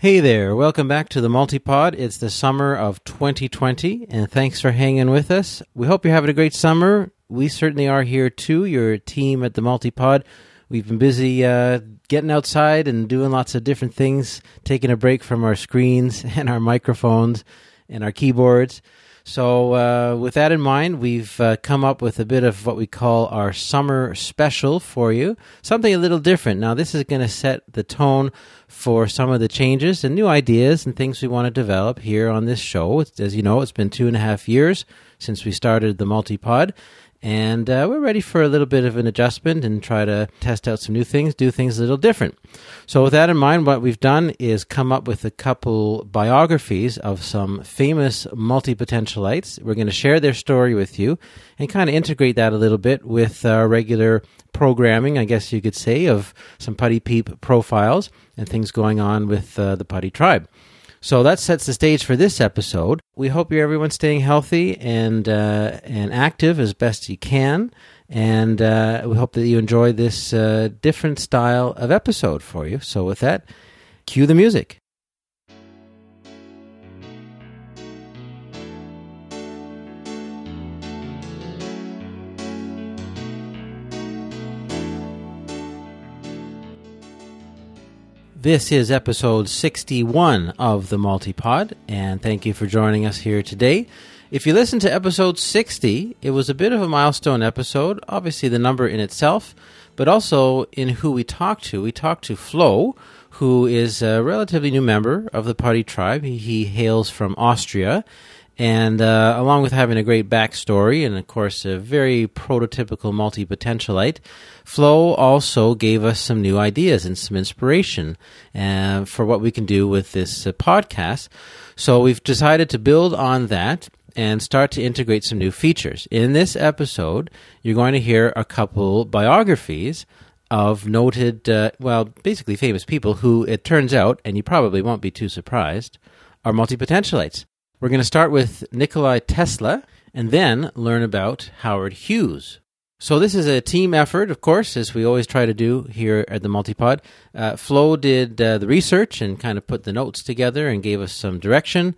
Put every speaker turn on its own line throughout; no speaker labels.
Hey there, welcome back to the Multipod. It's the summer of 2020, and thanks for hanging with us. We hope you're having a great summer. We certainly are here too. Your team at the Multipod. We've been busy uh, getting outside and doing lots of different things, taking a break from our screens and our microphones and our keyboards. So, uh, with that in mind, we've uh, come up with a bit of what we call our summer special for you. Something a little different. Now, this is going to set the tone for some of the changes and new ideas and things we want to develop here on this show. As you know, it's been two and a half years since we started the multipod. And uh, we're ready for a little bit of an adjustment and try to test out some new things, do things a little different. So, with that in mind, what we've done is come up with a couple biographies of some famous multi potentialites. We're going to share their story with you and kind of integrate that a little bit with our regular programming, I guess you could say, of some Putty Peep profiles and things going on with uh, the Putty tribe. So that sets the stage for this episode. We hope you're everyone staying healthy and uh, and active as best you can, and uh, we hope that you enjoy this uh, different style of episode for you. So with that, cue the music. This is episode 61 of the Multipod, and thank you for joining us here today. If you listen to episode 60, it was a bit of a milestone episode, obviously the number in itself, but also in who we talked to. We talked to Flo, who is a relatively new member of the Putty tribe. He hails from Austria, and uh, along with having a great backstory and, of course, a very prototypical multi potentialite, Flo also gave us some new ideas and some inspiration uh, for what we can do with this uh, podcast. So we've decided to build on that and start to integrate some new features. In this episode, you're going to hear a couple biographies of noted, uh, well, basically famous people who, it turns out, and you probably won't be too surprised, are multi potentialites. We're going to start with Nikolai Tesla and then learn about Howard Hughes. So this is a team effort, of course, as we always try to do here at the Multipod. Uh, Flo did uh, the research and kind of put the notes together and gave us some direction.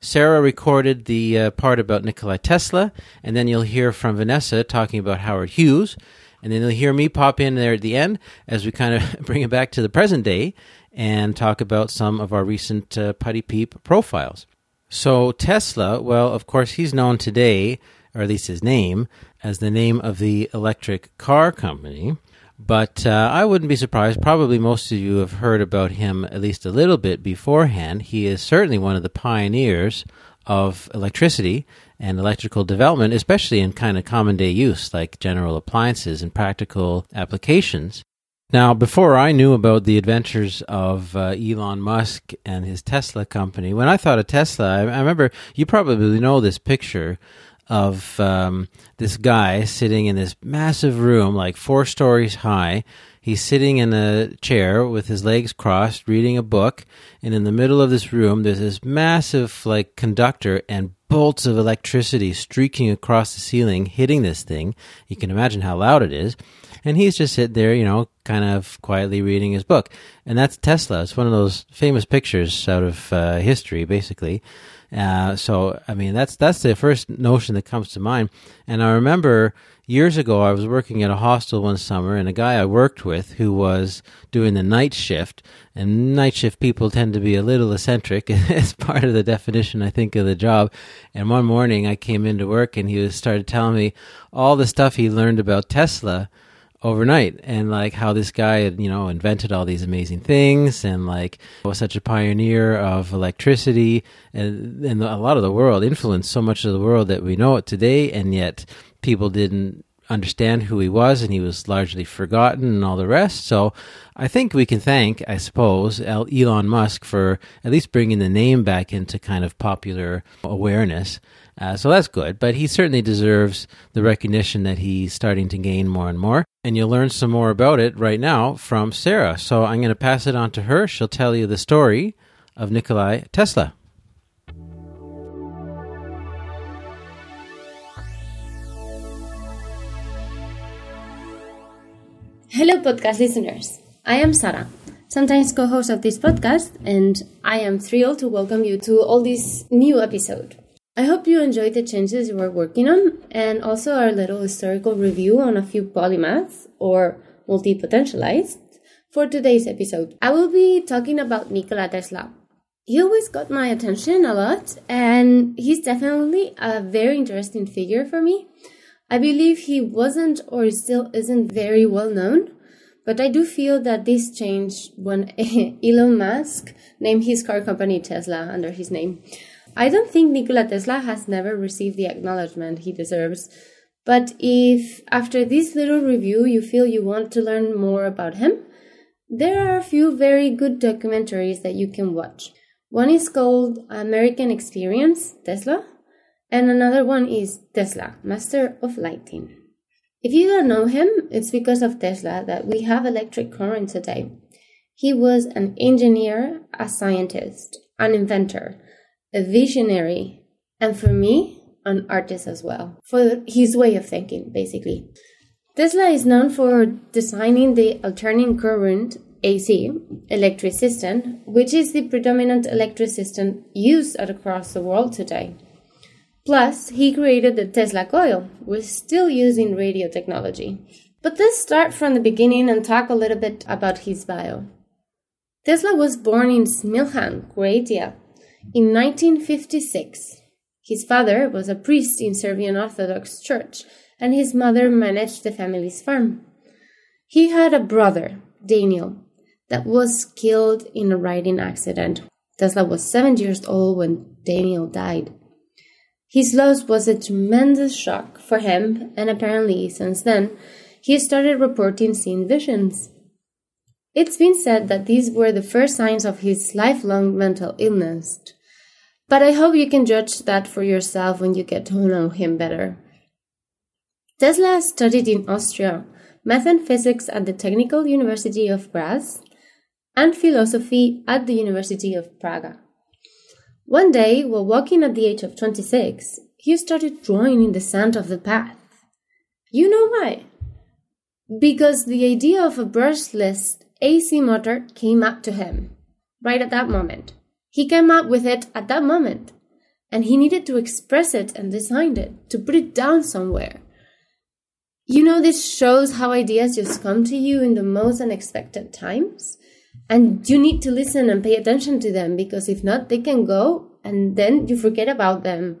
Sarah recorded the uh, part about Nikolai Tesla, and then you'll hear from Vanessa talking about Howard Hughes, and then you'll hear me pop in there at the end as we kind of bring it back to the present day and talk about some of our recent uh, Putty Peep profiles. So Tesla, well, of course, he's known today, or at least his name, as the name of the electric car company. But uh, I wouldn't be surprised. Probably most of you have heard about him at least a little bit beforehand. He is certainly one of the pioneers of electricity and electrical development, especially in kind of common day use like general appliances and practical applications. Now, before I knew about the adventures of uh, Elon Musk and his Tesla company, when I thought of Tesla, I, I remember you probably know this picture of um, this guy sitting in this massive room, like four stories high. He's sitting in a chair with his legs crossed, reading a book. And in the middle of this room, there's this massive, like, conductor and bolts of electricity streaking across the ceiling, hitting this thing. You can imagine how loud it is and he's just sitting there, you know, kind of quietly reading his book. And that's Tesla. It's one of those famous pictures out of uh, history, basically. Uh, so, I mean, that's that's the first notion that comes to mind. And I remember years ago, I was working at a hostel one summer, and a guy I worked with who was doing the night shift. And night shift people tend to be a little eccentric. it's part of the definition, I think, of the job. And one morning, I came into work, and he was started telling me all the stuff he learned about Tesla overnight. And like how this guy had you know invented all these amazing things and like was such a pioneer of electricity. And, and a lot of the world influenced so much of the world that we know it today. And yet people didn't understand who he was and he was largely forgotten and all the rest. So i think we can thank i suppose elon musk for at least bringing the name back into kind of popular awareness. Uh, so that's good, but he certainly deserves the recognition that he's starting to gain more and more. And you'll learn some more about it right now from Sarah. So I'm going to pass it on to her. She'll tell you the story of Nikolai Tesla.
Hello, podcast listeners. I am Sarah. sometimes co host of this podcast, and I am thrilled to welcome you to all this new episode. I hope you enjoyed the changes we're working on and also our little historical review on a few polymaths or multi-potentialized for today's episode. I will be talking about Nikola Tesla. He always got my attention a lot and he's definitely a very interesting figure for me. I believe he wasn't or still isn't very well known, but I do feel that this changed when Elon Musk named his car company Tesla under his name. I don't think Nikola Tesla has never received the acknowledgement he deserves. But if after this little review you feel you want to learn more about him, there are a few very good documentaries that you can watch. One is called American Experience Tesla, and another one is Tesla, Master of Lightning. If you don't know him, it's because of Tesla that we have electric current today. He was an engineer, a scientist, an inventor, a visionary, and for me, an artist as well, for his way of thinking, basically. Tesla is known for designing the alternating current AC electric system, which is the predominant electric system used across the world today. Plus, he created the Tesla coil, which is still using radio technology. But let's start from the beginning and talk a little bit about his bio. Tesla was born in Smiljan, Croatia, in 1956, his father was a priest in Serbian Orthodox Church, and his mother managed the family's farm. He had a brother, Daniel, that was killed in a riding accident. Tesla was seven years old when Daniel died. His loss was a tremendous shock for him, and apparently, since then, he started reporting seeing visions. It's been said that these were the first signs of his lifelong mental illness. But I hope you can judge that for yourself when you get to know him better. Tesla studied in Austria math and physics at the Technical University of Graz and philosophy at the University of Praga. One day, while walking at the age of 26, he started drawing in the sand of the path. You know why? Because the idea of a brushless AC motor came up to him right at that moment. He came up with it at that moment, and he needed to express it and design it, to put it down somewhere. You know, this shows how ideas just come to you in the most unexpected times, and you need to listen and pay attention to them because if not, they can go and then you forget about them.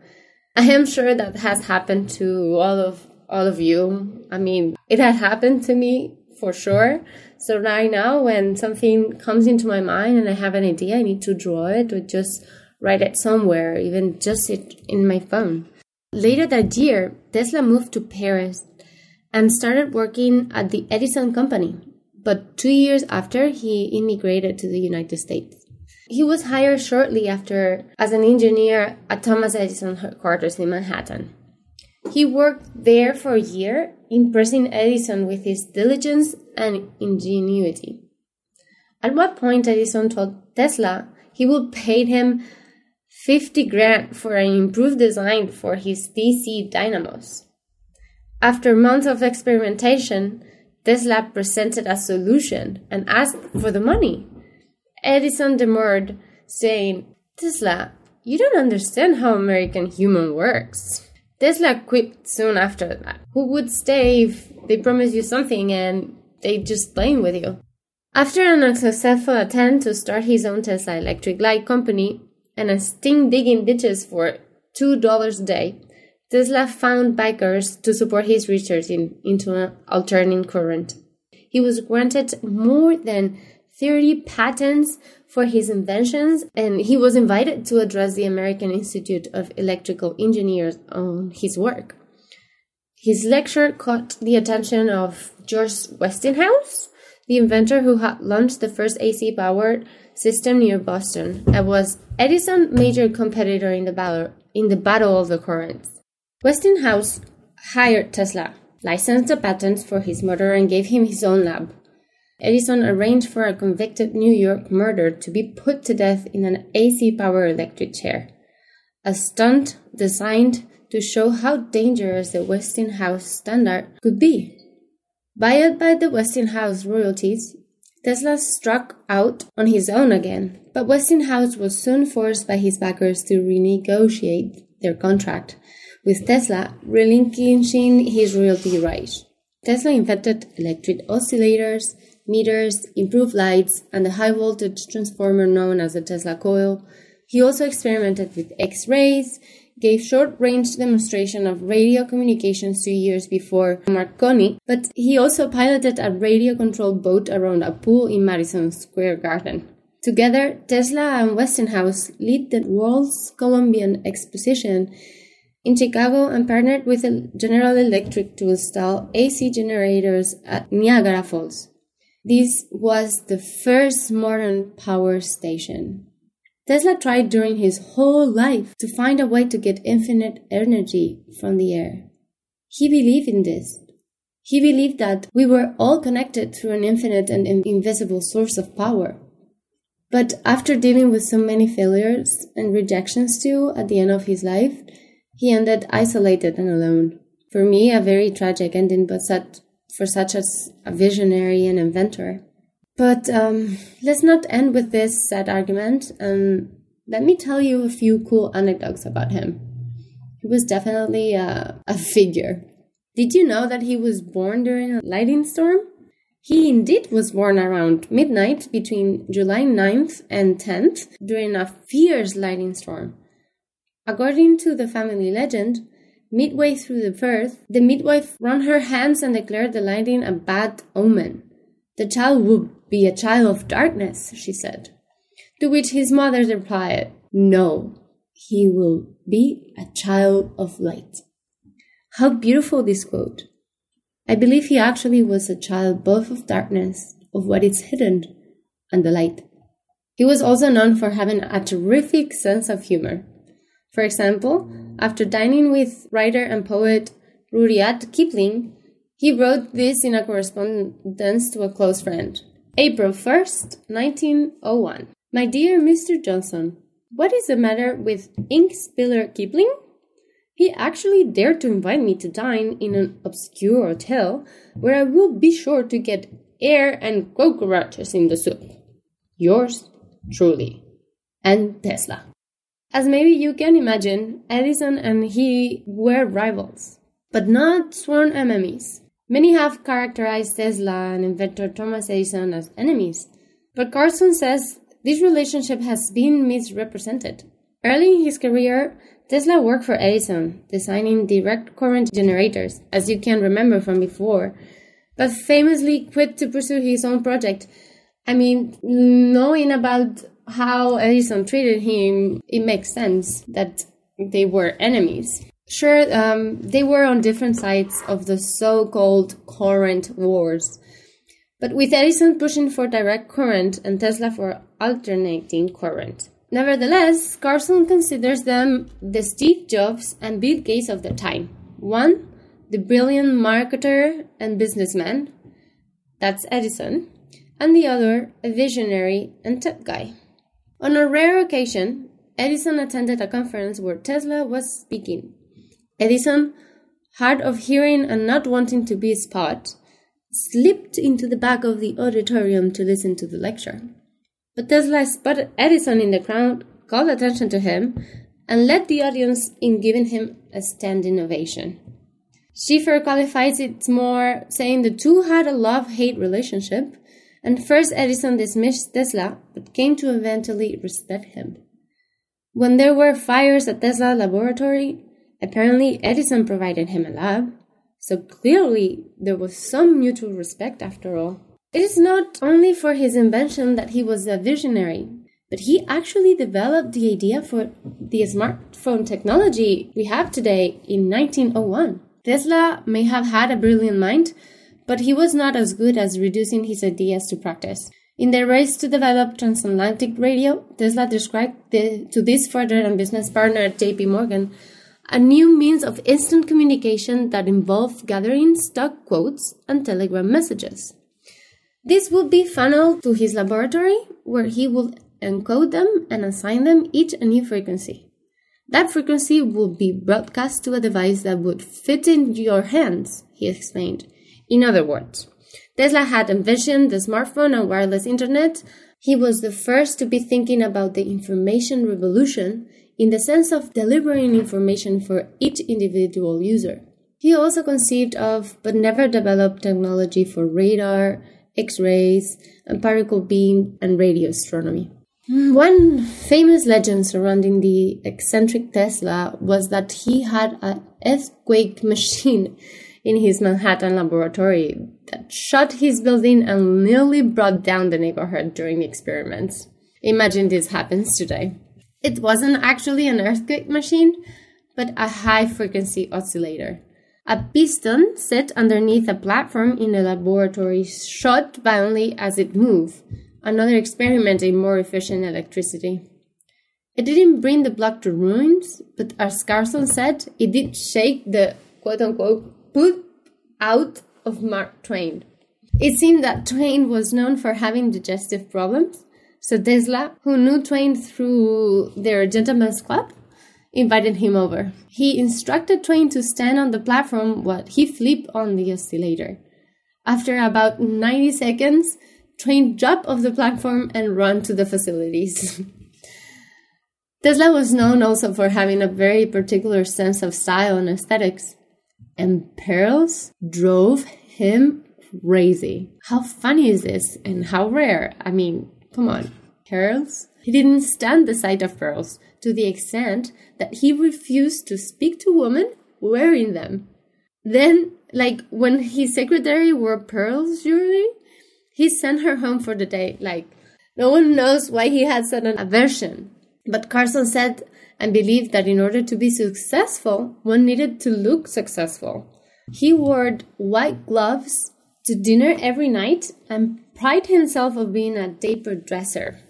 I am sure that has happened to all of all of you. I mean, it had happened to me for sure. So right now, when something comes into my mind and I have an idea, I need to draw it or just write it somewhere, even just it in my phone. Later that year, Tesla moved to Paris and started working at the Edison company. But two years after, he immigrated to the United States. He was hired shortly after as an engineer at Thomas Edison headquarters in Manhattan. He worked there for a year, impressing Edison with his diligence and ingenuity. At what point Edison told Tesla he would pay him 50 grand for an improved design for his DC dynamos. After months of experimentation, Tesla presented a solution and asked for the money. Edison demurred, saying, Tesla, you don't understand how American human works. Tesla quit soon after that. Who would stay if they promise you something and they just playing with you? After an unsuccessful attempt to start his own Tesla electric light company and a sting digging ditches for $2 a day, Tesla found backers to support his research in, into an alternating current. He was granted more than 30 patents for his inventions, and he was invited to address the American Institute of Electrical Engineers on his work. His lecture caught the attention of George Westinghouse, the inventor who had launched the first AC powered system near Boston and was Edison's major competitor in the battle in the battle of the currents. Westinghouse hired Tesla, licensed the patents for his motor, and gave him his own lab. Edison arranged for a convicted New York murderer to be put to death in an AC powered electric chair. A stunt designed to show how dangerous the Westinghouse standard could be. Buoyed by the Westinghouse royalties, Tesla struck out on his own again, but Westinghouse was soon forced by his backers to renegotiate their contract, with Tesla relinquishing his royalty rights. Tesla invented electric oscillators, meters, improved lights, and the high voltage transformer known as the Tesla coil. He also experimented with X rays, gave short range demonstration of radio communications two years before Marconi, but he also piloted a radio controlled boat around a pool in Madison Square Garden. Together, Tesla and Westinghouse lead the world's Columbian Exposition in Chicago and partnered with General Electric to install AC generators at Niagara Falls. This was the first modern power station. Tesla tried during his whole life to find a way to get infinite energy from the air. He believed in this. He believed that we were all connected through an infinite and invisible source of power. But after dealing with so many failures and rejections too at the end of his life, he ended isolated and alone. For me, a very tragic ending, but such, for such as a visionary and inventor. But um, let's not end with this sad argument. And let me tell you a few cool anecdotes about him. He was definitely a, a figure. Did you know that he was born during a lightning storm? He indeed was born around midnight between July 9th and 10th during a fierce lightning storm. According to the family legend, midway through the birth, the midwife wrung her hands and declared the lightning a bad omen. The child would be a child of darkness, she said. To which his mother replied, No, he will be a child of light. How beautiful this quote. I believe he actually was a child both of darkness, of what is hidden, and the light. He was also known for having a terrific sense of humor. For example, after dining with writer and poet Rudyard Kipling, he wrote this in a correspondence to a close friend. April 1st, 1901. My dear Mr. Johnson, what is the matter with ink spiller Kipling? He actually dared to invite me to dine in an obscure hotel where I will be sure to get air and cockroaches in the soup. Yours truly. And Tesla. As maybe you can imagine, Edison and he were rivals, but not sworn enemies. Many have characterized Tesla and inventor Thomas Edison as enemies, but Carlson says this relationship has been misrepresented. Early in his career, Tesla worked for Edison, designing direct current generators, as you can remember from before, but famously quit to pursue his own project. I mean, knowing about how Edison treated him, it makes sense that they were enemies. Sure, um, they were on different sides of the so called current wars. But with Edison pushing for direct current and Tesla for alternating current. Nevertheless, Carlson considers them the Steve Jobs and Bill Gates of the time. One, the brilliant marketer and businessman, that's Edison, and the other, a visionary and tech guy. On a rare occasion, Edison attended a conference where Tesla was speaking. Edison, hard of hearing and not wanting to be spot, slipped into the back of the auditorium to listen to the lecture. But Tesla spotted Edison in the crowd, called attention to him, and led the audience in giving him a standing ovation. Schiffer qualifies it more, saying the two had a love hate relationship and first Edison dismissed Tesla, but came to eventually respect him. When there were fires at Tesla laboratory, apparently Edison provided him a lab, so clearly there was some mutual respect after all. It is not only for his invention that he was a visionary, but he actually developed the idea for the smartphone technology we have today in 1901. Tesla may have had a brilliant mind, but he was not as good as reducing his ideas to practice. In their race to develop transatlantic radio, Tesla described the, to this further and business partner JP Morgan a new means of instant communication that involved gathering stock quotes and telegram messages. This would be funneled to his laboratory, where he would encode them and assign them each a new frequency. That frequency would be broadcast to a device that would fit in your hands, he explained. In other words, Tesla had envisioned the smartphone and wireless internet. He was the first to be thinking about the information revolution in the sense of delivering information for each individual user. He also conceived of but never developed technology for radar, X rays, and particle beam and radio astronomy. One famous legend surrounding the eccentric Tesla was that he had an earthquake machine in his Manhattan laboratory that shot his building and nearly brought down the neighborhood during the experiments. Imagine this happens today. It wasn't actually an earthquake machine, but a high frequency oscillator. A piston set underneath a platform in a laboratory shot violently as it moved, another experiment in more efficient electricity. It didn't bring the block to ruins, but as Carlson said, it did shake the quote unquote put out of Mark Twain. It seemed that Twain was known for having digestive problems, so Tesla, who knew Twain through their gentlemen's club, invited him over. He instructed Twain to stand on the platform while he flipped on the oscillator. After about 90 seconds, Twain dropped off the platform and ran to the facilities. Tesla was known also for having a very particular sense of style and aesthetics, and pearls drove him crazy. How funny is this and how rare? I mean, Come on, pearls? He didn't stand the sight of pearls to the extent that he refused to speak to women wearing them. Then, like when his secretary wore pearls jewelry, he sent her home for the day. Like, no one knows why he had such an aversion. But Carson said and believed that in order to be successful, one needed to look successful. He wore white gloves to dinner every night and prided himself of being a dapper dresser.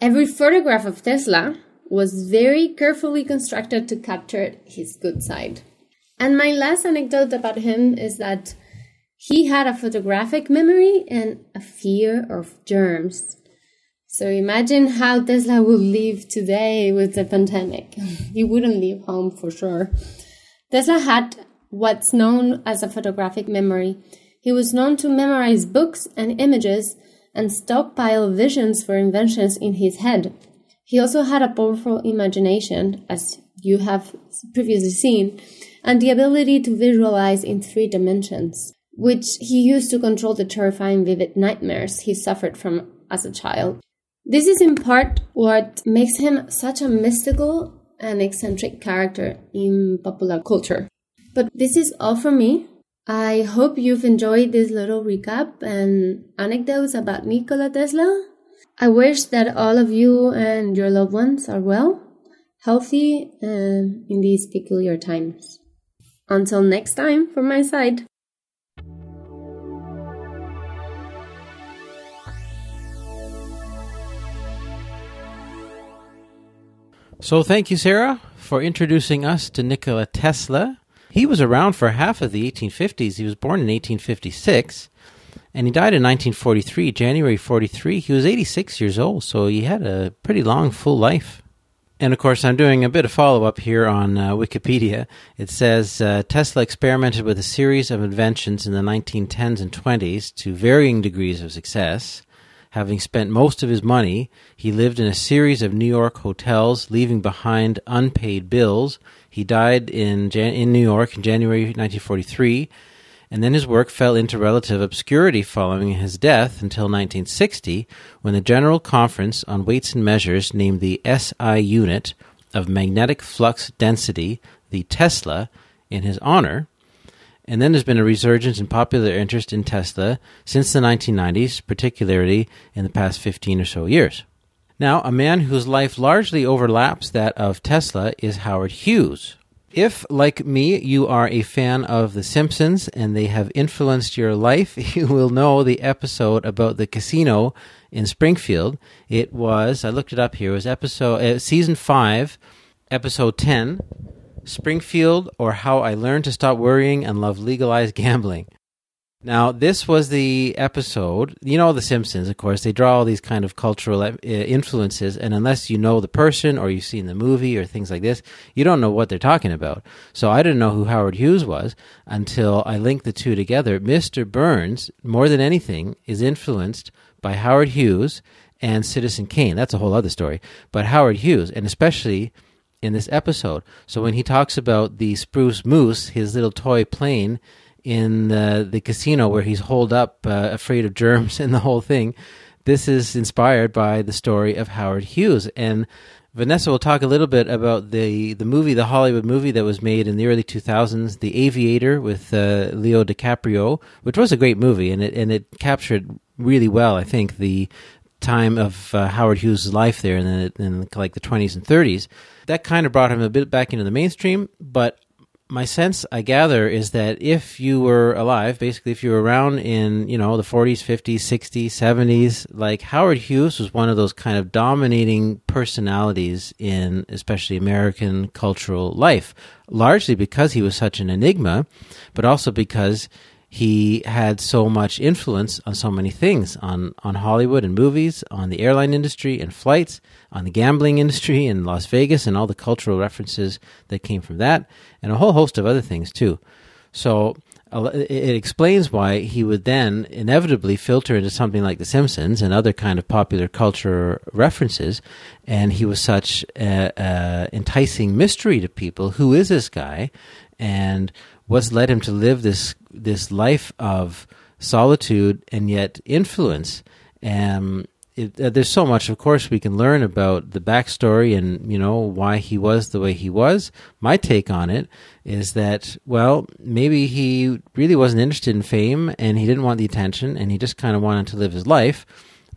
Every photograph of Tesla was very carefully constructed to capture his good side. And my last anecdote about him is that he had a photographic memory and a fear of germs. So imagine how Tesla would live today with the pandemic. he wouldn't leave home for sure. Tesla had what's known as a photographic memory. He was known to memorize books and images and stockpile visions for inventions in his head. He also had a powerful imagination, as you have previously seen, and the ability to visualize in three dimensions, which he used to control the terrifying vivid nightmares he suffered from as a child. This is in part what makes him such a mystical and eccentric character in popular culture. But this is all for me. I hope you've enjoyed this little recap and anecdotes about Nikola Tesla. I wish that all of you and your loved ones are well, healthy, and in these peculiar times. Until next time, from my side.
So, thank you, Sarah, for introducing us to Nikola Tesla. He was around for half of the 1850s. He was born in 1856 and he died in 1943, January 43. He was 86 years old, so he had a pretty long, full life. And of course, I'm doing a bit of follow up here on uh, Wikipedia. It says uh, Tesla experimented with a series of inventions in the 1910s and 20s to varying degrees of success. Having spent most of his money, he lived in a series of New York hotels, leaving behind unpaid bills. He died in, Jan- in New York in January 1943, and then his work fell into relative obscurity following his death until 1960, when the General Conference on Weights and Measures named the SI unit of magnetic flux density, the Tesla, in his honor. And then there's been a resurgence in popular interest in Tesla since the 1990s, particularly in the past 15 or so years. Now, a man whose life largely overlaps that of Tesla is Howard Hughes. If, like me, you are a fan of The Simpsons and they have influenced your life, you will know the episode about the casino in Springfield. It was, I looked it up here, it was episode, uh, season 5, episode 10, Springfield or How I Learned to Stop Worrying and Love Legalized Gambling. Now, this was the episode. You know, The Simpsons, of course, they draw all these kind of cultural uh, influences, and unless you know the person or you've seen the movie or things like this, you don't know what they're talking about. So I didn't know who Howard Hughes was until I linked the two together. Mr. Burns, more than anything, is influenced by Howard Hughes and Citizen Kane. That's a whole other story. But Howard Hughes, and especially in this episode. So when he talks about the Spruce Moose, his little toy plane, in the, the casino where he's holed up, uh, afraid of germs and the whole thing. This is inspired by the story of Howard Hughes. And Vanessa will talk a little bit about the, the movie, the Hollywood movie that was made in the early 2000s, The Aviator with uh, Leo DiCaprio, which was a great movie and it, and it captured really well, I think, the time of uh, Howard Hughes' life there in, the, in like the 20s and 30s. That kind of brought him a bit back into the mainstream, but my sense, I gather, is that if you were alive, basically, if you were around in, you know, the 40s, 50s, 60s, 70s, like Howard Hughes was one of those kind of dominating personalities in especially American cultural life, largely because he was such an enigma, but also because he had so much influence on so many things on, on Hollywood and movies, on the airline industry and flights, on the gambling industry in Las Vegas and all the cultural references that came from that, and a whole host of other things too. So it explains why he would then inevitably filter into something like The Simpsons and other kind of popular culture references, and he was such an enticing mystery to people. Who is this guy, and what's led him to live this this life of solitude and yet influence. And it, uh, there's so much, of course, we can learn about the backstory and you know why he was the way he was. My take on it is that well, maybe he really wasn't interested in fame and he didn't want the attention and he just kind of wanted to live his life.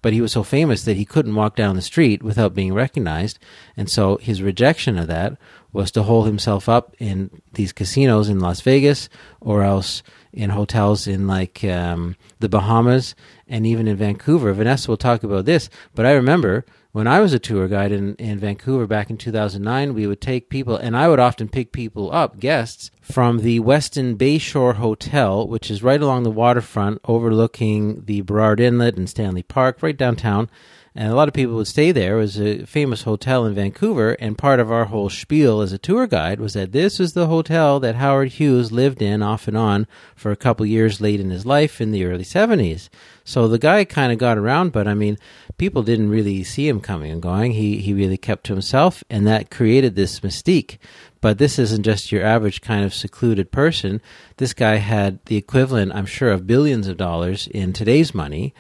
But he was so famous that he couldn't walk down the street without being recognized, and so his rejection of that was to hold himself up in these casinos in Las Vegas or else in hotels in like um, the Bahamas and even in Vancouver. Vanessa will talk about this, but I remember when I was a tour guide in, in Vancouver back in 2009, we would take people, and I would often pick people up, guests, from the Westin Bayshore Hotel, which is right along the waterfront overlooking the Burrard Inlet and Stanley Park, right downtown and a lot of people would stay there. It was a famous hotel in Vancouver, and part of our whole spiel as a tour guide was that this was the hotel that Howard Hughes lived in off and on for a couple years late in his life in the early 70s. So the guy kind of got around, but I mean, people didn't really see him coming and going. He he really kept to himself, and that created this mystique. But this isn't just your average kind of secluded person. This guy had the equivalent, I'm sure, of billions of dollars in today's money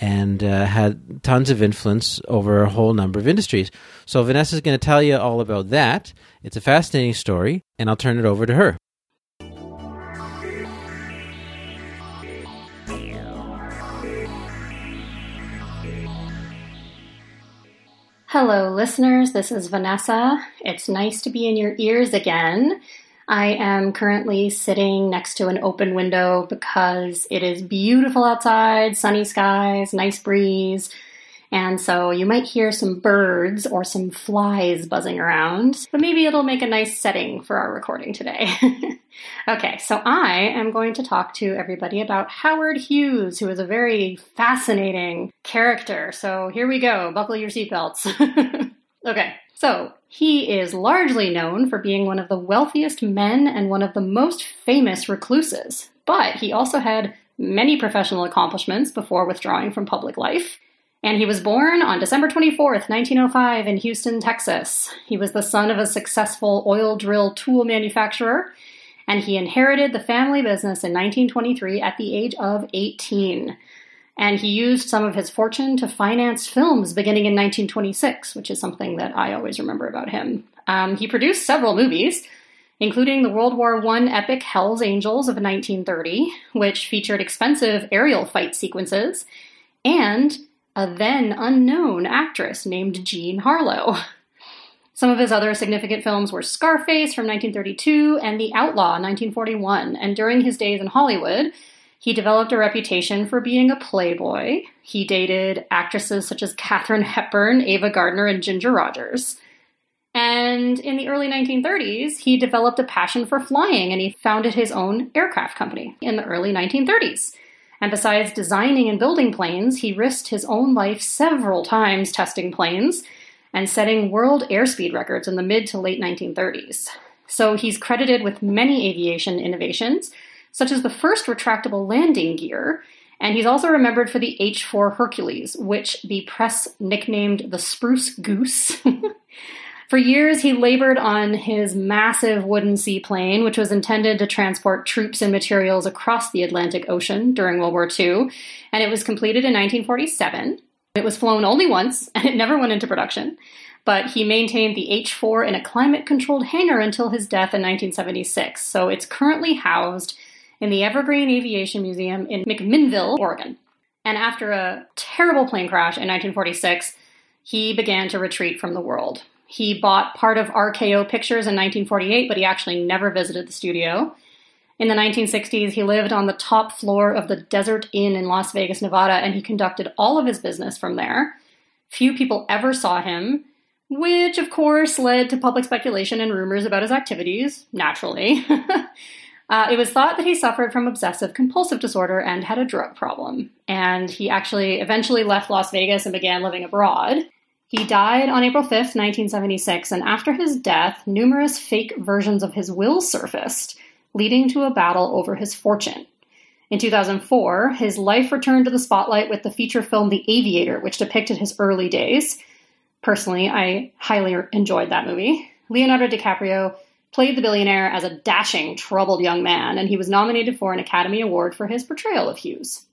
and uh, had tons of influence over a whole number of industries. So Vanessa is going to tell you all about that. It's a fascinating story, and I'll turn it over to her.
Hello, listeners. This is Vanessa. It's nice to be in your ears again. I am currently sitting next to an open window because it is beautiful outside, sunny skies, nice breeze. And so you might hear some birds or some flies buzzing around, but maybe it'll make a nice setting for our recording today. okay, so I am going to talk to everybody about Howard Hughes, who is a very fascinating character. So here we go. Buckle your seatbelts. okay, so he is largely known for being one of the wealthiest men and one of the most famous recluses, but he also had many professional accomplishments before withdrawing from public life. And he was born on December 24th, 1905, in Houston, Texas. He was the son of a successful oil drill tool manufacturer, and he inherited the family business in 1923 at the age of 18 and he used some of his fortune to finance films beginning in 1926, which is something that I always remember about him. Um, he produced several movies, including the World War I epic Hell's Angels of 1930, which featured expensive aerial fight sequences, and a then unknown actress named Jean Harlow. Some of his other significant films were Scarface from 1932 and The Outlaw 1941, and during his days in Hollywood, he developed a reputation for being a playboy. He dated actresses such as Katharine Hepburn, Ava Gardner, and Ginger Rogers. And in the early 1930s, he developed a passion for flying and he founded his own aircraft company in the early 1930s. And besides designing and building planes, he risked his own life several times testing planes and setting world airspeed records in the mid to late 1930s. So he's credited with many aviation innovations, such as the first retractable landing gear, and he's also remembered for the H 4 Hercules, which the press nicknamed the Spruce Goose. For years, he labored on his massive wooden seaplane, which was intended to transport troops and materials across the Atlantic Ocean during World War II, and it was completed in 1947. It was flown only once, and it never went into production. But he maintained the H 4 in a climate controlled hangar until his death in 1976, so it's currently housed in the Evergreen Aviation Museum in McMinnville, Oregon. And after a terrible plane crash in 1946, he began to retreat from the world. He bought part of RKO Pictures in 1948, but he actually never visited the studio. In the 1960s, he lived on the top floor of the Desert Inn in Las Vegas, Nevada, and he conducted all of his business from there. Few people ever saw him, which of course led to public speculation and rumors about his activities, naturally. uh, it was thought that he suffered from obsessive compulsive disorder and had a drug problem, and he actually eventually left Las Vegas and began living abroad. He died on April 5th, 1976, and after his death, numerous fake versions of his will surfaced, leading to a battle over his fortune. In 2004, his life returned to the spotlight with the feature film The Aviator, which depicted his early days. Personally, I highly enjoyed that movie. Leonardo DiCaprio played the billionaire as a dashing, troubled young man, and he was nominated for an Academy Award for his portrayal of Hughes.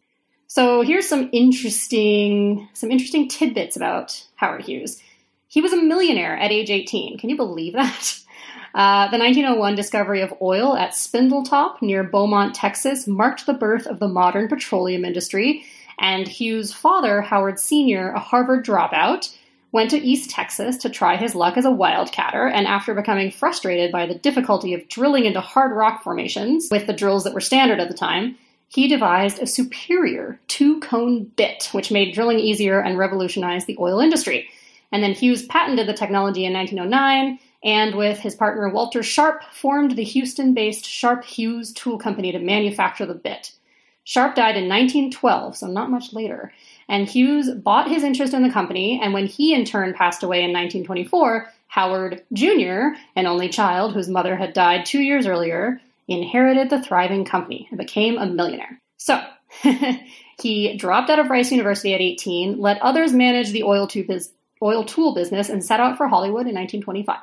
So here's some interesting some interesting tidbits about Howard Hughes. He was a millionaire at age 18. Can you believe that? Uh, the 1901 discovery of oil at Spindletop near Beaumont, Texas, marked the birth of the modern petroleum industry. And Hughes' father, Howard Sr., a Harvard dropout, went to East Texas to try his luck as a wildcatter, and after becoming frustrated by the difficulty of drilling into hard rock formations with the drills that were standard at the time, he devised a superior two cone bit, which made drilling easier and revolutionized the oil industry. And then Hughes patented the technology in 1909 and with his partner Walter Sharp formed the Houston based Sharp Hughes Tool Company to manufacture the bit. Sharp died in 1912, so not much later, and Hughes bought his interest in the company, and when he in turn passed away in 1924, Howard Jr., an only child whose mother had died two years earlier, inherited the thriving company and became a millionaire. So, he dropped out of Rice University at 18, let others manage the oil, oil tool business, and set out for Hollywood in 1925.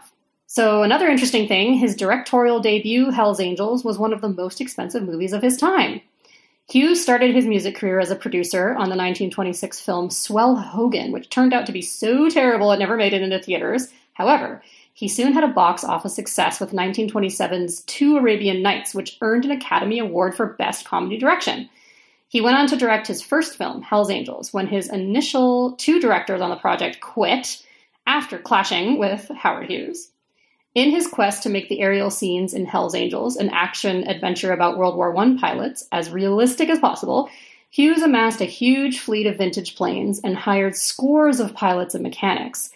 So, another interesting thing his directorial debut, Hell's Angels, was one of the most expensive movies of his time. Hughes started his music career as a producer on the 1926 film Swell Hogan, which turned out to be so terrible it never made it into theaters. However, he soon had a box office success with 1927's Two Arabian Knights, which earned an Academy Award for Best Comedy Direction. He went on to direct his first film, Hell's Angels, when his initial two directors on the project quit after clashing with Howard Hughes. In his quest to make the aerial scenes in Hell's Angels, an action adventure about World War I pilots, as realistic as possible, Hughes amassed a huge fleet of vintage planes and hired scores of pilots and mechanics.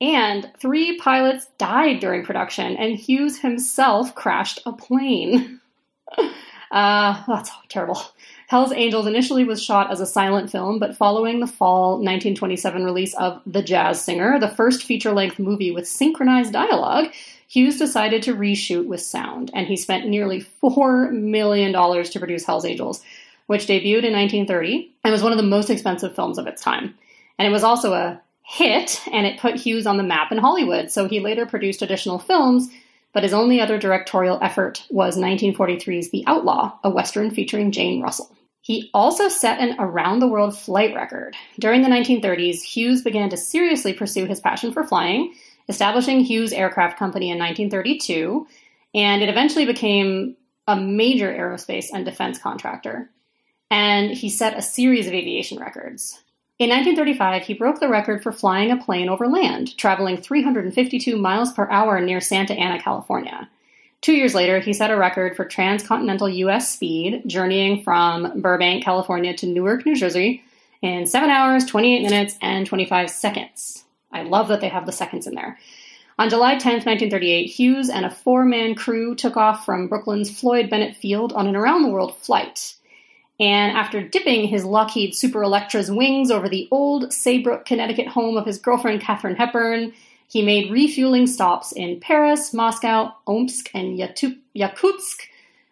And three pilots died during production, and Hughes himself crashed a plane. uh, that's terrible. Hell's Angels initially was shot as a silent film, but following the fall 1927 release of The Jazz Singer, the first feature length movie with synchronized dialogue, Hughes decided to reshoot with sound, and he spent nearly $4 million to produce Hell's Angels, which debuted in 1930 and was one of the most expensive films of its time. And it was also a hit and it put Hughes on the map in Hollywood, so he later produced additional films, but his only other directorial effort was 1943's The Outlaw, a western featuring Jane Russell. He also set an around the world flight record. During the 1930s, Hughes began to seriously pursue his passion for flying, establishing Hughes Aircraft Company in 1932, and it eventually became a major aerospace and defense contractor. And he set a series of aviation records. In 1935, he broke the record for flying a plane over land, traveling 352 miles per hour near Santa Ana, California. Two years later, he set a record for transcontinental U.S. speed, journeying from Burbank, California to Newark, New Jersey, in 7 hours, 28 minutes, and 25 seconds. I love that they have the seconds in there. On July 10, 1938, Hughes and a four man crew took off from Brooklyn's Floyd Bennett Field on an around the world flight. And after dipping his Lockheed Super Electra's wings over the old Saybrook, Connecticut home of his girlfriend Katharine Hepburn, he made refueling stops in Paris, Moscow, Omsk, and Yakutsk,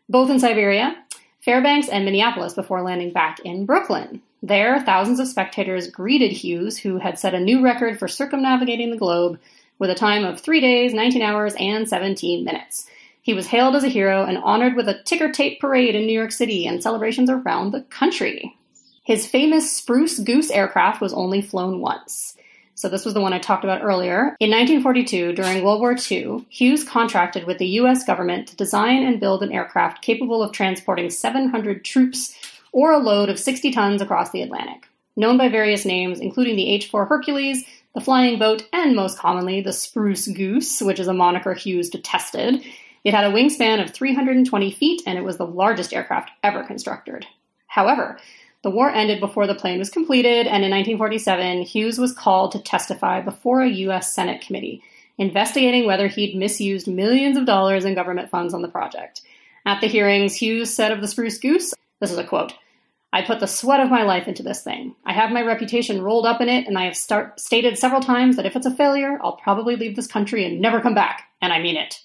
both in Siberia, Fairbanks, and Minneapolis before landing back in Brooklyn. There, thousands of spectators greeted Hughes, who had set a new record for circumnavigating the globe with a time of 3 days, 19 hours, and 17 minutes. He was hailed as a hero and honored with a ticker tape parade in New York City and celebrations around the country. His famous Spruce Goose aircraft was only flown once. So, this was the one I talked about earlier. In 1942, during World War II, Hughes contracted with the U.S. government to design and build an aircraft capable of transporting 700 troops or a load of 60 tons across the Atlantic. Known by various names, including the H 4 Hercules, the Flying Boat, and most commonly the Spruce Goose, which is a moniker Hughes detested, it had a wingspan of 320 feet and it was the largest aircraft ever constructed. However, the war ended before the plane was completed, and in 1947, Hughes was called to testify before a U.S. Senate committee investigating whether he'd misused millions of dollars in government funds on the project. At the hearings, Hughes said of the Spruce Goose, this is a quote, I put the sweat of my life into this thing. I have my reputation rolled up in it, and I have start- stated several times that if it's a failure, I'll probably leave this country and never come back. And I mean it.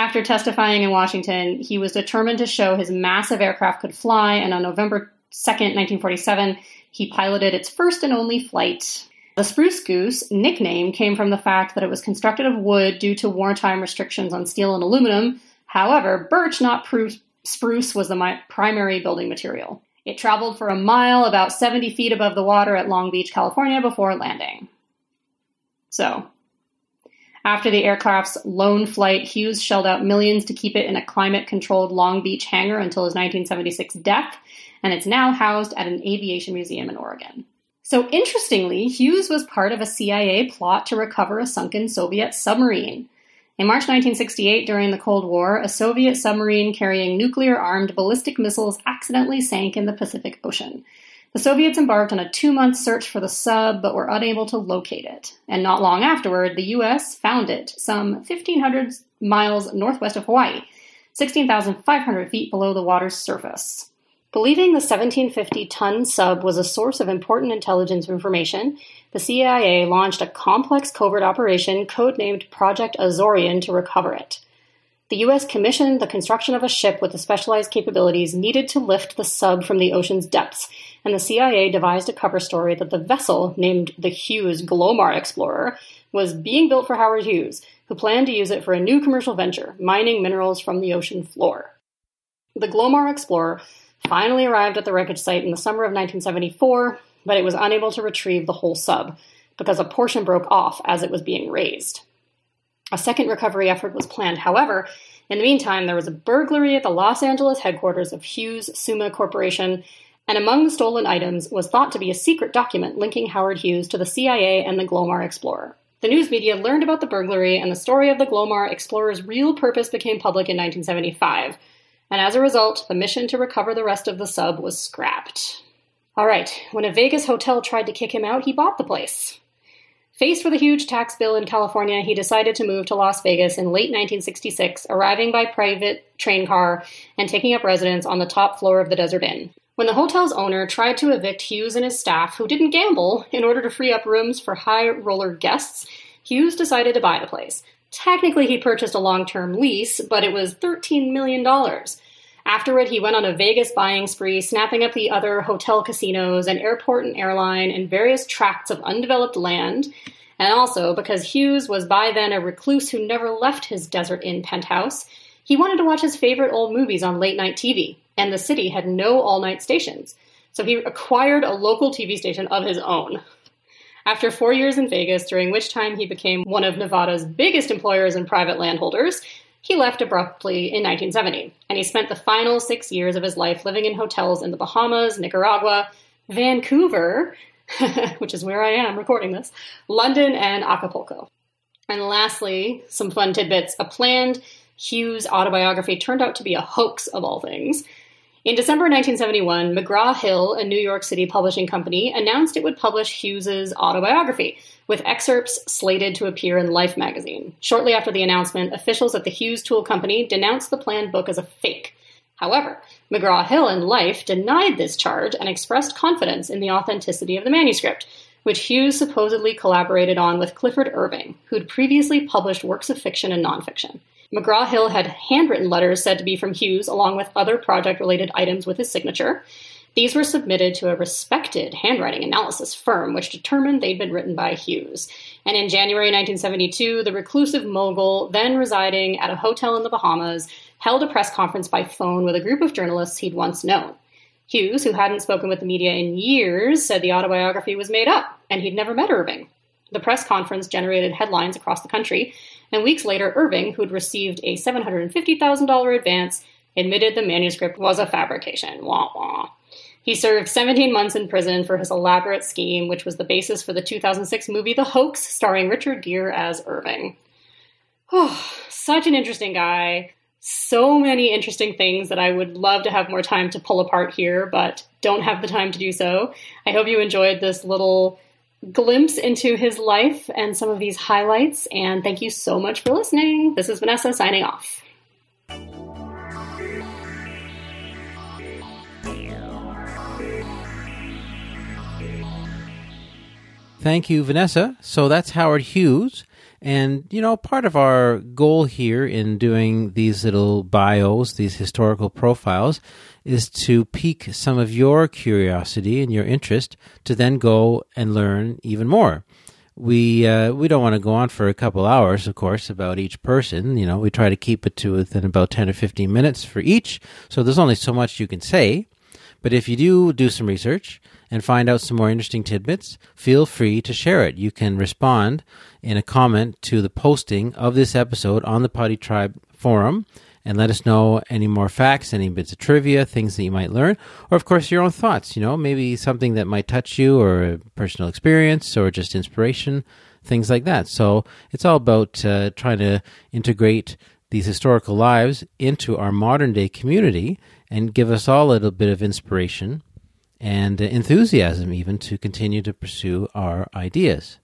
After testifying in Washington, he was determined to show his massive aircraft could fly, and on November 2nd, 1947, he piloted its first and only flight. The Spruce Goose nickname came from the fact that it was constructed of wood due to wartime restrictions on steel and aluminum. However, birch, not spruce, was the primary building material. It traveled for a mile, about 70 feet above the water at Long Beach, California, before landing. So, after the aircraft's lone flight, Hughes shelled out millions to keep it in a climate controlled Long Beach hangar until his 1976 death, and it's now housed at an aviation museum in Oregon. So, interestingly, Hughes was part of a CIA plot to recover a sunken Soviet submarine. In March 1968, during the Cold War, a Soviet submarine carrying nuclear armed ballistic missiles accidentally sank in the Pacific Ocean. The Soviets embarked on a two month search for the sub, but were unable to locate it. And not long afterward, the U.S. found it, some 1,500 miles northwest of Hawaii, 16,500 feet below the water's surface. Believing the 1750 ton sub was a source of important intelligence information, the CIA launched a complex covert operation codenamed Project Azorian to recover it. The U.S. commissioned the construction of a ship with the specialized capabilities needed to lift the sub from the ocean's depths, and the CIA devised a cover story that the vessel, named the Hughes Glomar Explorer, was being built for Howard Hughes, who planned to use it for a new commercial venture, mining minerals from the ocean floor. The Glomar Explorer finally arrived at the wreckage site in the summer of 1974, but it was unable to retrieve the whole sub because a portion broke off as it was being raised. A second recovery effort was planned. However, in the meantime, there was a burglary at the Los Angeles headquarters of Hughes Summa Corporation, and among the stolen items was thought to be a secret document linking Howard Hughes to the CIA and the Glomar Explorer. The news media learned about the burglary, and the story of the Glomar Explorer's real purpose became public in 1975. And as a result, the mission to recover the rest of the sub was scrapped. All right, when a Vegas hotel tried to kick him out, he bought the place. Faced with a huge tax bill in California, he decided to move to Las Vegas in late 1966, arriving by private train car and taking up residence on the top floor of the Desert Inn. When the hotel's owner tried to evict Hughes and his staff, who didn't gamble, in order to free up rooms for high roller guests, Hughes decided to buy the place. Technically, he purchased a long term lease, but it was $13 million. Afterward, he went on a Vegas buying spree, snapping up the other hotel casinos, an airport and airline, and various tracts of undeveloped land. And also, because Hughes was by then a recluse who never left his Desert Inn penthouse, he wanted to watch his favorite old movies on late night TV, and the city had no all night stations. So he acquired a local TV station of his own. After four years in Vegas, during which time he became one of Nevada's biggest employers and private landholders, he left abruptly in 1970, and he spent the final six years of his life living in hotels in the Bahamas, Nicaragua, Vancouver, which is where I am recording this, London, and Acapulco. And lastly, some fun tidbits. A planned Hughes autobiography turned out to be a hoax of all things. In December 1971, McGraw Hill, a New York City publishing company, announced it would publish Hughes's autobiography, with excerpts slated to appear in Life magazine. Shortly after the announcement, officials at the Hughes Tool Company denounced the planned book as a fake. However, McGraw Hill and Life denied this charge and expressed confidence in the authenticity of the manuscript, which Hughes supposedly collaborated on with Clifford Irving, who'd previously published works of fiction and nonfiction. McGraw Hill had handwritten letters said to be from Hughes, along with other project related items with his signature. These were submitted to a respected handwriting analysis firm, which determined they'd been written by Hughes. And in January 1972, the reclusive mogul, then residing at a hotel in the Bahamas, held a press conference by phone with a group of journalists he'd once known. Hughes, who hadn't spoken with the media in years, said the autobiography was made up and he'd never met Irving. The press conference generated headlines across the country, and weeks later, Irving, who'd received a $750,000 advance, admitted the manuscript was a fabrication. Wah wah. He served 17 months in prison for his elaborate scheme, which was the basis for the 2006 movie The Hoax, starring Richard Gere as Irving. Oh, such an interesting guy. So many interesting things that I would love to have more time to pull apart here, but don't have the time to do so. I hope you enjoyed this little glimpse into his life and some of these highlights, and thank you so much for listening. This is Vanessa signing off.
Thank you, Vanessa. So that's Howard Hughes. And, you know, part of our goal here in doing these little bios, these historical profiles, is to pique some of your curiosity and your interest to then go and learn even more. We uh, we don't want to go on for a couple hours, of course, about each person. You know, we try to keep it to within about ten or fifteen minutes for each. So there's only so much you can say. But if you do do some research and find out some more interesting tidbits, feel free to share it. You can respond in a comment to the posting of this episode on the Putty Tribe forum and let us know any more facts, any bits of trivia, things that you might learn, or of course your own thoughts, you know, maybe something that might touch you or a personal experience or just inspiration, things like that. So it's all about uh, trying to integrate these historical lives into our modern day community and give us all a little bit of inspiration and enthusiasm even to continue to pursue our ideas.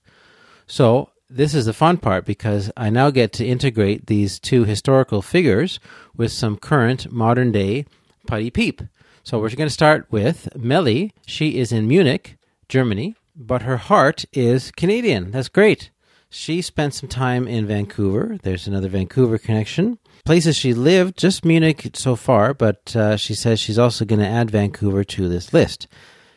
So, this is the fun part because I now get to integrate these two historical figures with some current modern day putty peep. So, we're going to start with Melly. She is in Munich, Germany, but her heart is Canadian. That's great. She spent some time in Vancouver. There's another Vancouver connection places she lived, just Munich so far, but uh, she says she's also going to add Vancouver to this list.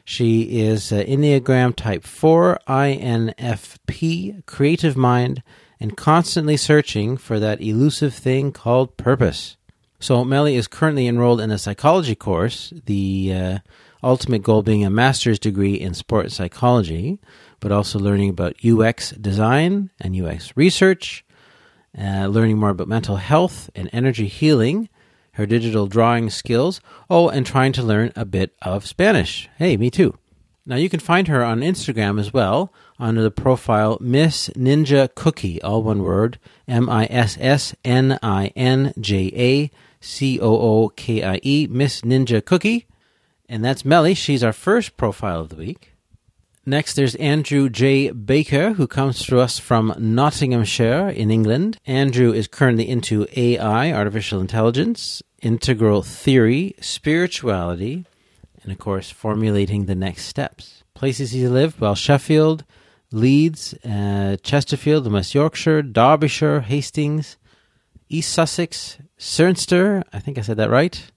She is uh, Enneagram Type 4, INFP, creative mind, and constantly searching for that elusive thing called purpose. So, Melly is currently enrolled in a psychology course, the uh, ultimate goal being a master's degree in sport psychology, but also learning about UX design and UX research uh, learning more about mental health and energy healing, her digital drawing skills, oh, and trying to learn a bit of Spanish. Hey, me too. Now you can find her on Instagram as well under the profile Miss Ninja Cookie, all one word, M I S S N I N J A C O O K I E, Miss Ninja Cookie. And that's Melly. She's our first profile of the week. Next, there's Andrew J. Baker, who comes to us from Nottinghamshire in England. Andrew is currently into AI, artificial intelligence, integral theory, spirituality, and of course, formulating the next steps. Places he lived, well, Sheffield, Leeds, uh, Chesterfield, West Yorkshire, Derbyshire, Hastings, East Sussex, Cirencester, I think I said that right,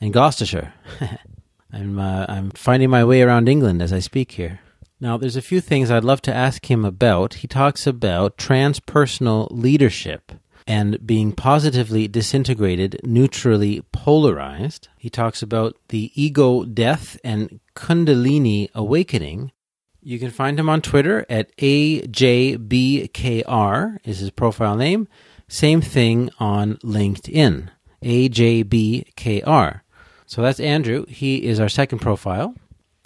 and Gloucestershire. I'm, uh, I'm finding my way around England as I speak here. Now, there's a few things I'd love to ask him about. He talks about transpersonal leadership and being positively disintegrated, neutrally polarized. He talks about the ego death and Kundalini awakening. You can find him on Twitter at AJBKR, is his profile name. Same thing on LinkedIn, AJBKR. So that's Andrew. He is our second profile.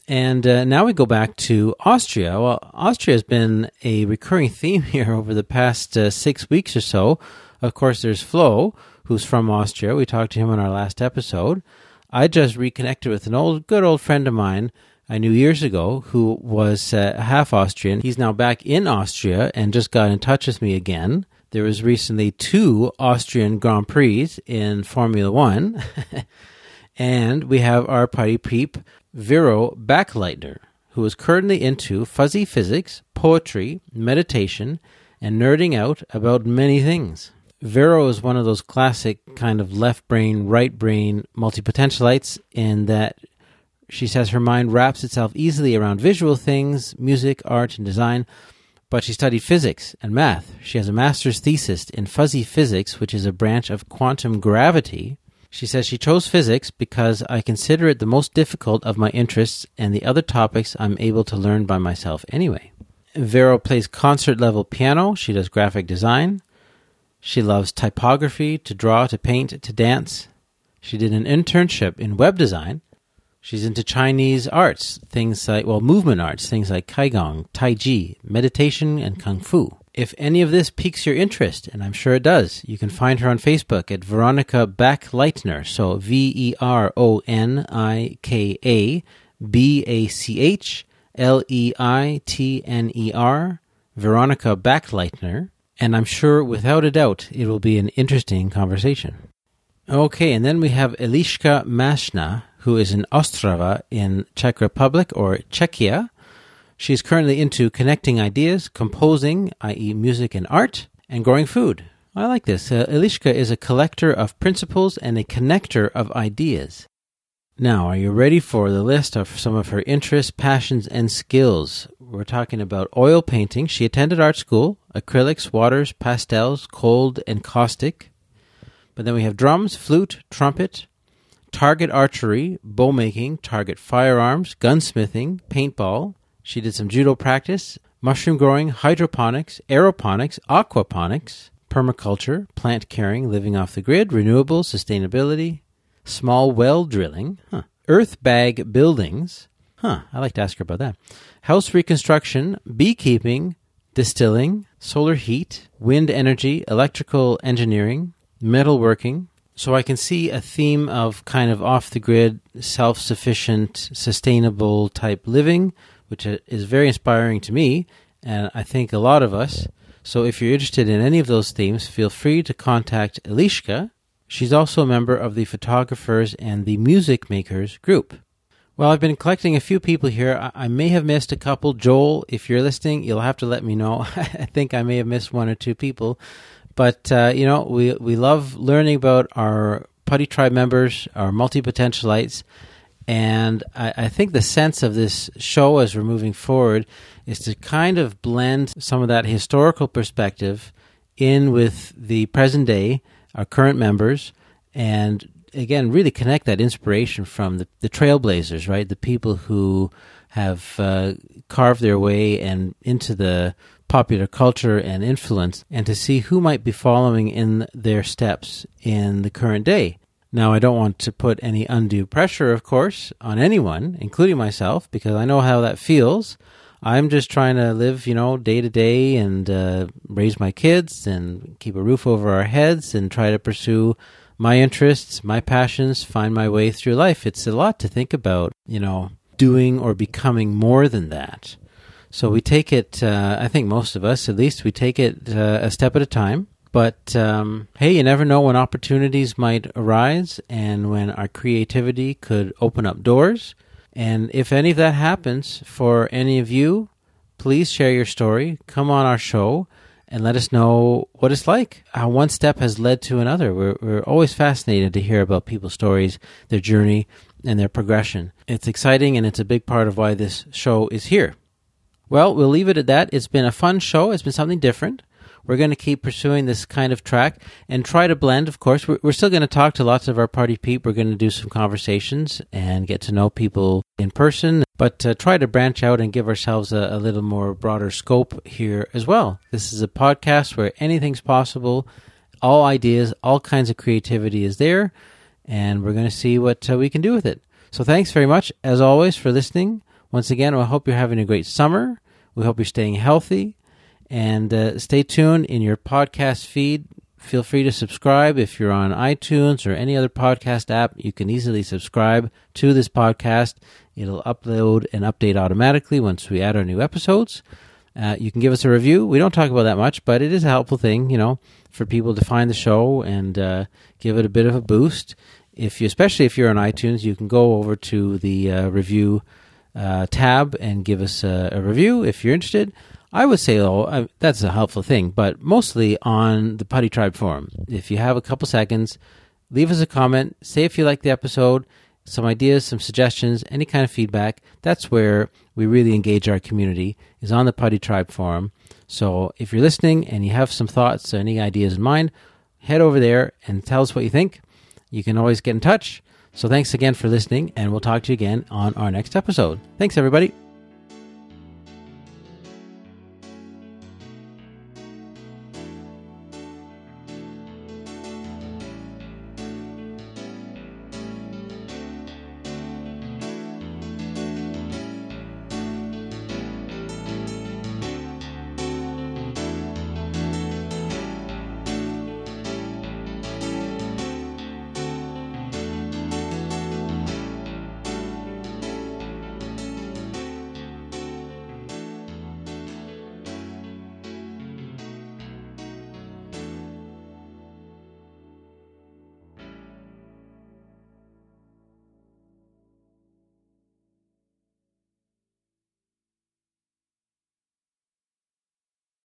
And uh, now we go back to Austria. Well, Austria has been a recurring theme here over the past uh, six weeks or so. Of course, there's Flo, who's from Austria. We talked to him in our last episode. I just reconnected with an old, good old friend of mine I knew years ago who was uh, half Austrian. He's now back in Austria and just got in touch with me again. There was recently two Austrian Grand Prix in Formula One. And we have our putty peep, Vero Bachleitner, who is currently into fuzzy physics, poetry, meditation, and nerding out about many things. Vero is one of those classic kind of left brain, right brain multipotentialites in that she says her mind wraps itself easily around visual things, music, art, and design, but she studied physics and math. She has a master's thesis in fuzzy physics, which is a branch of quantum gravity. She says she chose physics because I consider it the most difficult of my interests, and the other topics I'm able to learn by myself anyway. Vero plays concert level piano. She does graphic design. She loves typography, to draw, to paint, to dance. She did an internship in web design. She's into Chinese arts, things like, well, movement arts, things like Qigong, Tai Chi, meditation, and Kung Fu. If any of this piques your interest, and I'm sure it does, you can find her on Facebook at Veronika Bachleitner. So V E R O N I K A B A C H L E I T N E R, Veronika Bachleitner and I'm sure without a doubt it will be an interesting conversation. Okay, and then we have Eliška Mašna, who is in Ostrava in Czech Republic or Czechia. She's currently into connecting ideas, composing, i.e., music and art, and growing food. I like this. Uh, Eliška is a collector of principles and a connector of ideas. Now, are you ready for the list of some of her interests, passions, and skills? We're talking about oil painting. She attended art school, acrylics, waters, pastels, cold, and caustic. But then we have drums, flute, trumpet, target archery, bow making, target firearms, gunsmithing, paintball. She did some judo practice, mushroom growing, hydroponics, aeroponics, aquaponics, permaculture, plant caring, living off the grid, renewable, sustainability, small well drilling, huh. earth bag buildings. Huh, I'd like to ask her about that. House reconstruction, beekeeping, distilling, solar heat, wind energy, electrical engineering, metalworking. So I can see a theme of kind of off the grid, self sufficient, sustainable type living, which is very inspiring to me, and I think a lot of us. So if you're interested in any of those themes, feel free to contact Eliška She's also a member of the Photographers and the Music Makers group. Well, I've been collecting a few people here. I, may have missed a couple. Joel, if you're listening, you'll have to let me know. I think I may have missed one or two people. But, uh, you know, we, we love learning about our Putty Tribe members, our multi potentialites. And I, I, think the sense of this show as we're moving forward is to kind of blend some of that historical perspective in with the present day our current members, and again, really connect that inspiration from the, the trailblazers, right? The people who have uh, carved their way and into the popular culture and influence, and to see who might be following in their steps in the current day. Now, I don't want to put any undue pressure, of course, on anyone, including myself, because I know how that feels. I'm just trying to live, you know, day to day and uh, raise my kids and keep a roof over our heads and try to pursue my interests, my passions, find my way through life. It's a lot to think about, you know, doing or becoming more than that. So we take it, uh, I think most of us, at least, we take it uh, a step at a time. But um, hey, you never know when opportunities might arise and when our creativity could open up doors and if any of that happens for any of you, please share your story. Come on our show and let us know what it's like, how one step has led to another. We're, we're always fascinated to hear about people's stories, their journey, and their progression. It's exciting and it's a big part of why this show is here. Well, we'll leave it at that. It's been a fun show. It's been something different. We're going to keep pursuing this kind of track and try to blend, of course. We're, we're still going to talk to lots of our putty people. We're going to do some conversations and get to know people in person, but uh, try to branch out and give ourselves a, a little more broader scope here as well. This is a podcast where anything's possible. All ideas, all kinds of creativity is there, and we're going to see what uh, we can do with it. So thanks very much, as always, for listening. Once again, I hope you're having a great summer. We hope you're staying healthy. And uh, stay tuned in your podcast feed. Feel free to subscribe if you're on iTunes or any other podcast app. You can easily subscribe to this podcast. It'll upload and update automatically once we add our new episodes. Uh, you can give us a review. We don't talk about that much, but it is a helpful thing, you know, for people to find the show and uh, give it a bit of a boost if you, especially if you're on iTunes, you can go over to the uh, review uh, tab and give us a, a, review if you're interested. I would say, oh, uh, that's a helpful thing, but mostly on the Putty Tribe forum. If you have a couple seconds, leave us a comment. Say if you like the episode, some ideas, some suggestions, any kind of feedback. That's where we really engage our community is on the Putty Tribe forum. So if you're listening and you have some thoughts or any ideas in mind, head over there and tell us what you think. You can always get in touch. So thanks again for listening, and we'll talk to you again on our next episode. Thanks, everybody.